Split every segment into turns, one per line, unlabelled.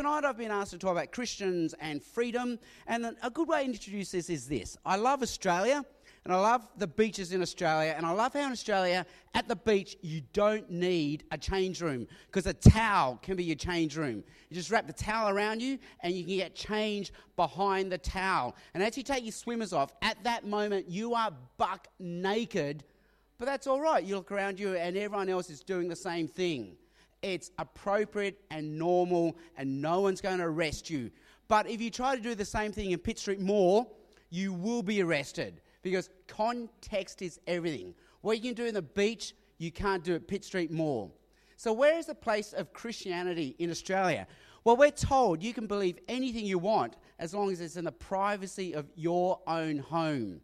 Tonight I've been asked to talk about Christians and freedom, and a good way to introduce this is this. I love Australia, and I love the beaches in Australia, and I love how in Australia, at the beach, you don't need a change room, because a towel can be your change room. You just wrap the towel around you, and you can get change behind the towel. And as you take your swimmers off, at that moment, you are buck naked, but that's all right. You look around you, and everyone else is doing the same thing it's appropriate and normal, and no one's going to arrest you. But if you try to do the same thing in Pitt Street Mall, you will be arrested because context is everything. What you can do in the beach, you can't do at Pitt Street Mall. So, where is the place of Christianity in Australia? Well, we're told you can believe anything you want as long as it's in the privacy of your own home.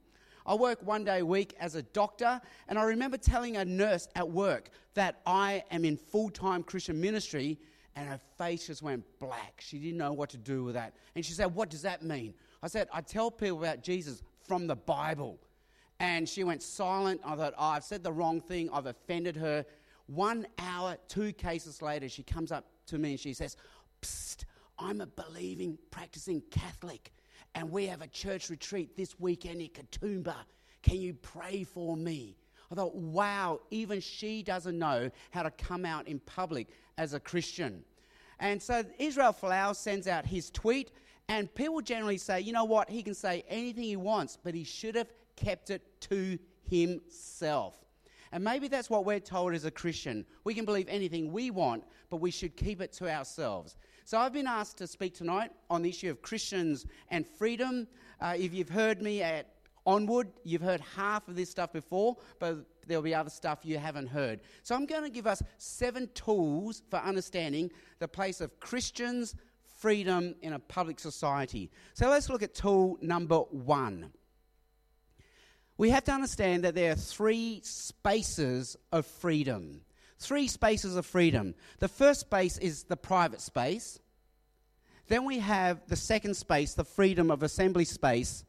I work one day a week as a doctor, and I remember telling a nurse at work that I am in full time Christian ministry, and her face just went black. She didn't know what to do with that. And she said, What does that mean? I said, I tell people about Jesus from the Bible. And she went silent. I thought, oh, I've said the wrong thing. I've offended her. One hour, two cases later, she comes up to me and she says, Psst, I'm a believing, practicing Catholic and we have a church retreat this weekend in Katoomba. Can you pray for me? I thought, wow, even she doesn't know how to come out in public as a Christian. And so Israel Folau sends out his tweet, and people generally say, you know what, he can say anything he wants, but he should have kept it to himself. And maybe that's what we're told as a Christian. We can believe anything we want, but we should keep it to ourselves. So I've been asked to speak tonight on the issue of Christians and freedom. Uh, if you've heard me at Onward, you've heard half of this stuff before, but there'll be other stuff you haven't heard. So I'm going to give us seven tools for understanding the place of Christians, freedom in a public society. So let's look at tool number one. We have to understand that there are three spaces of freedom three spaces of freedom. The first space is the private space. Then we have the second space, the freedom of assembly space.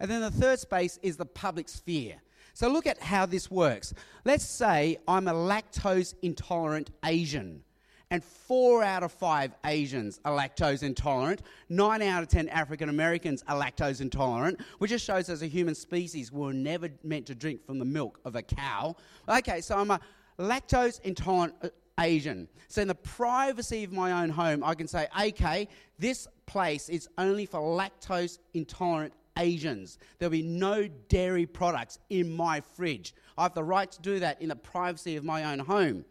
And then the third space is the public sphere. So look at how this works. Let's say I'm a lactose intolerant Asian, and four out of five Asians are lactose intolerant. Nine out of ten African Americans are lactose intolerant, which just shows as a human species we're never meant to drink from the milk of a cow. Okay, so I'm a lactose intolerant uh, Asian. So, in the privacy of my own home, I can say, okay, this place is only for lactose intolerant Asians. There'll be no dairy products in my fridge. I have the right to do that in the privacy of my own home.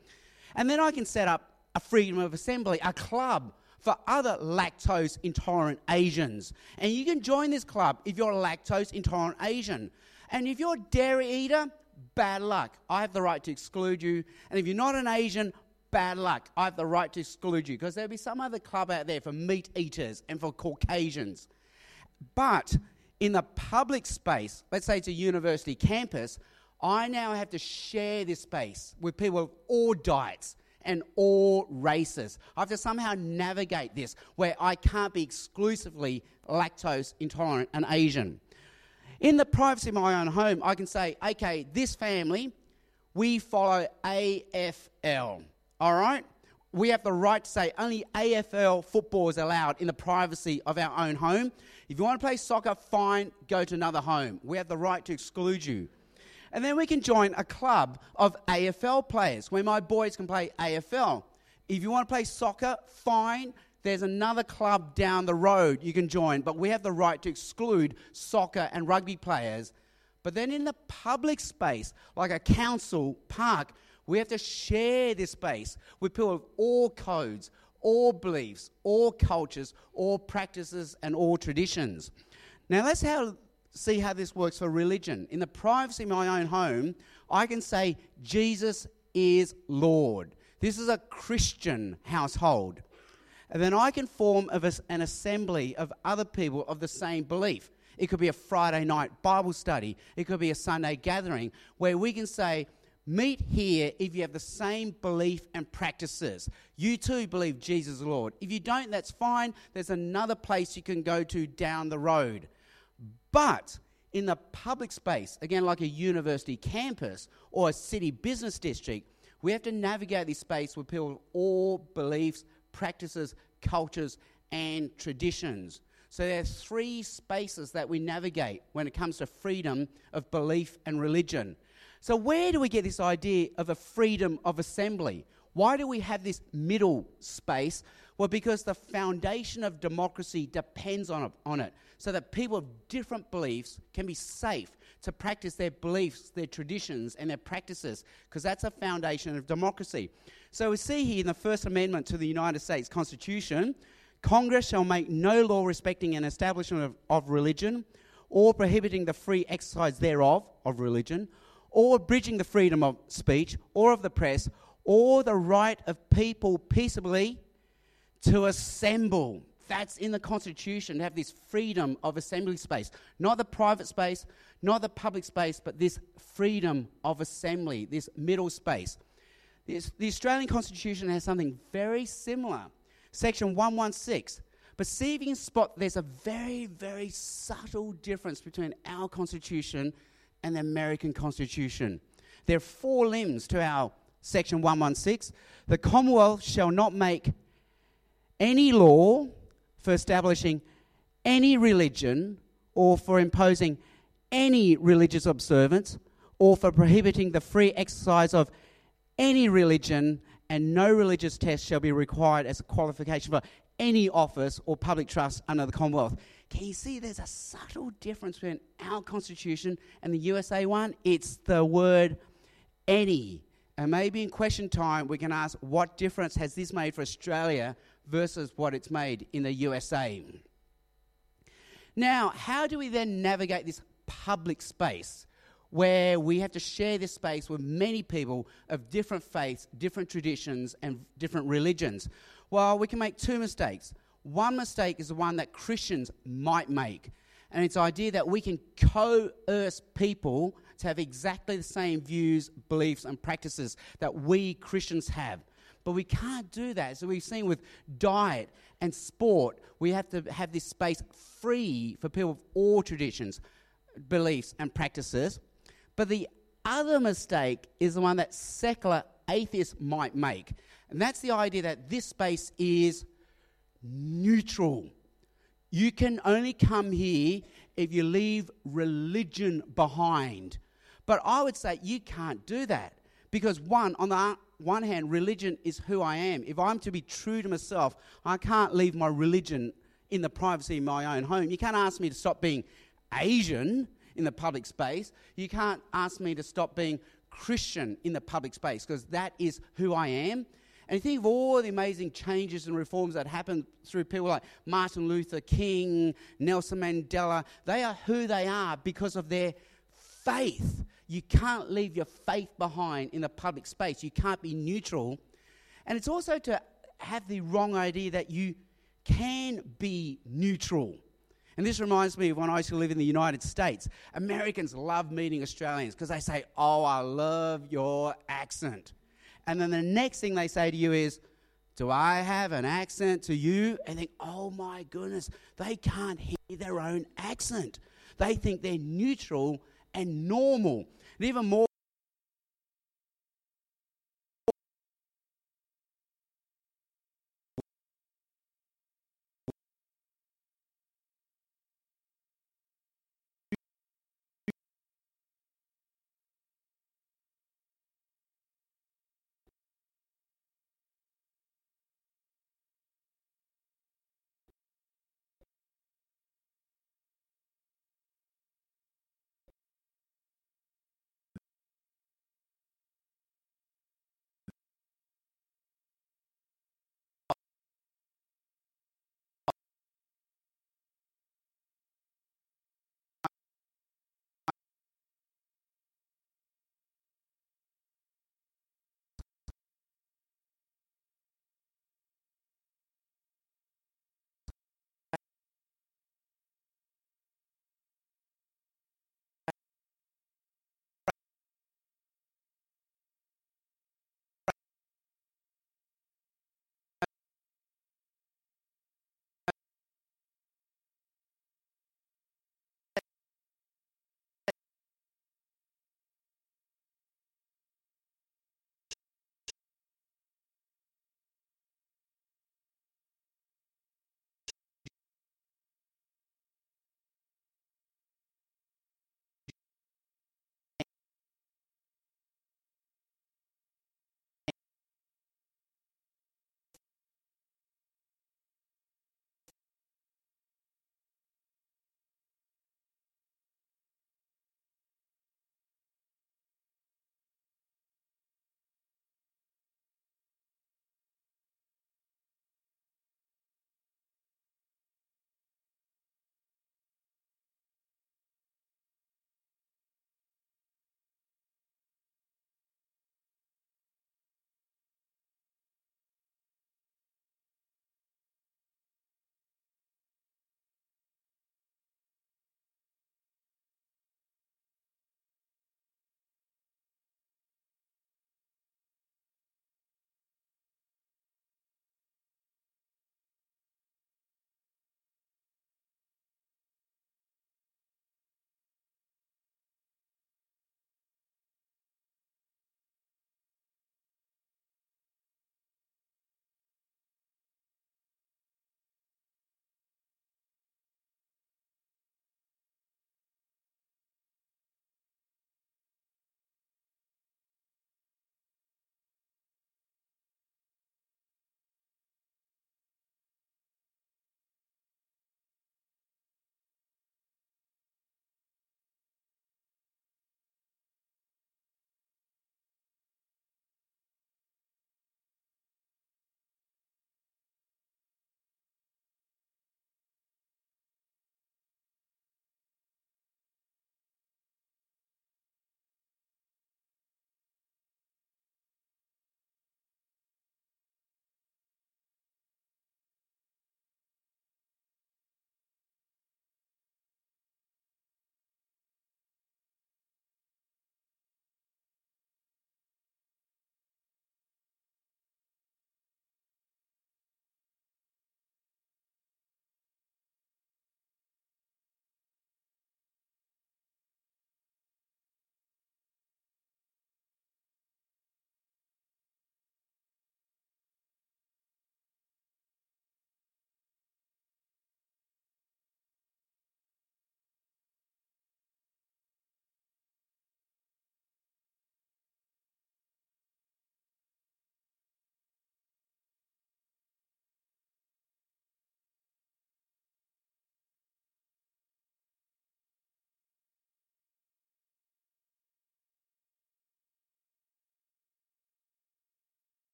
And then I can set up a freedom of assembly, a club for other lactose intolerant Asians. And you can join this club if you're a lactose intolerant Asian. And if you're a dairy eater, bad luck. I have the right to exclude you. And if you're not an Asian, bad luck. I have the right to exclude you because there'll be some other club out there for meat eaters and for Caucasians. But in the public space, let's say it's a university campus, I now have to share this space with people of all diets and all races. I have to somehow navigate this where I can't be exclusively lactose intolerant and Asian. In the privacy of my own home, I can say, okay, this family, we follow AFL. All right? We have the right to say only AFL football is allowed in the privacy of our own home. If you want to play soccer, fine, go to another home. We have the right to exclude you. And then we can join a club of AFL players where my boys can play AFL. If you want to play soccer, fine, there's another club down the road you can join, but we have the right to exclude soccer and rugby players. But then in the public space, like a council park, we have to share this space with people of all codes, all beliefs, all cultures, all practices, and all traditions. Now, let's how, see how this works for religion. In the privacy of my own home, I can say, Jesus is Lord. This is a Christian household. And then I can form an assembly of other people of the same belief. It could be a Friday night Bible study, it could be a Sunday gathering where we can say, Meet here if you have the same belief and practices. You too believe Jesus Lord. If you don't, that's fine. There's another place you can go to down the road. But in the public space, again, like a university campus or a city business district, we have to navigate this space with people of all beliefs, practices, cultures, and traditions. So there are three spaces that we navigate when it comes to freedom of belief and religion. So, where do we get this idea of a freedom of assembly? Why do we have this middle space? Well, because the foundation of democracy depends on it, on it, so that people of different beliefs can be safe to practice their beliefs, their traditions, and their practices, because that's a foundation of democracy. So we see here in the First Amendment to the United States Constitution Congress shall make no law respecting an establishment of, of religion, or prohibiting the free exercise thereof of religion, or abridging the freedom of speech, or of the press, or the right of people peaceably to assemble. That's in the Constitution to have this freedom of assembly space. Not the private space, not the public space, but this freedom of assembly, this middle space. This, the Australian Constitution has something very similar. Section 116. But spot there's a very, very subtle difference between our Constitution and the American Constitution. There are four limbs to our Section 116. The Commonwealth shall not make any law for establishing any religion or for imposing any religious observance or for prohibiting the free exercise of any religion, and no religious test shall be required as a qualification for any office or public trust under the Commonwealth. Can you see there's a subtle difference between our Constitution and the USA one? It's the word any. And maybe in question time, we can ask what difference has this made for Australia versus what it's made in the USA? Now, how do we then navigate this public space where we have to share this space with many people of different faiths, different traditions, and different religions? Well, we can make two mistakes. One mistake is the one that Christians might make, and it's the idea that we can coerce people to have exactly the same views, beliefs, and practices that we Christians have. But we can't do that. So we've seen with diet and sport, we have to have this space free for people of all traditions, beliefs, and practices. But the other mistake is the one that secular atheists might make. And that's the idea that this space is neutral. You can only come here if you leave religion behind. But I would say you can't do that. Because, one, on the one hand, religion is who I am. If I'm to be true to myself, I can't leave my religion in the privacy of my own home. You can't ask me to stop being Asian in the public space. You can't ask me to stop being Christian in the public space because that is who I am. And you think of all the amazing changes and reforms that happened through people like Martin Luther King, Nelson Mandela. They are who they are because of their faith. You can't leave your faith behind in the public space. You can't be neutral. And it's also to have the wrong idea that you can be neutral. And this reminds me of when I used to live in the United States. Americans love meeting Australians because they say, Oh, I love your accent. And then the next thing they say to you is, Do I have an accent to you? And think, Oh my goodness, they can't hear their own accent. They think they're neutral and normal. And even more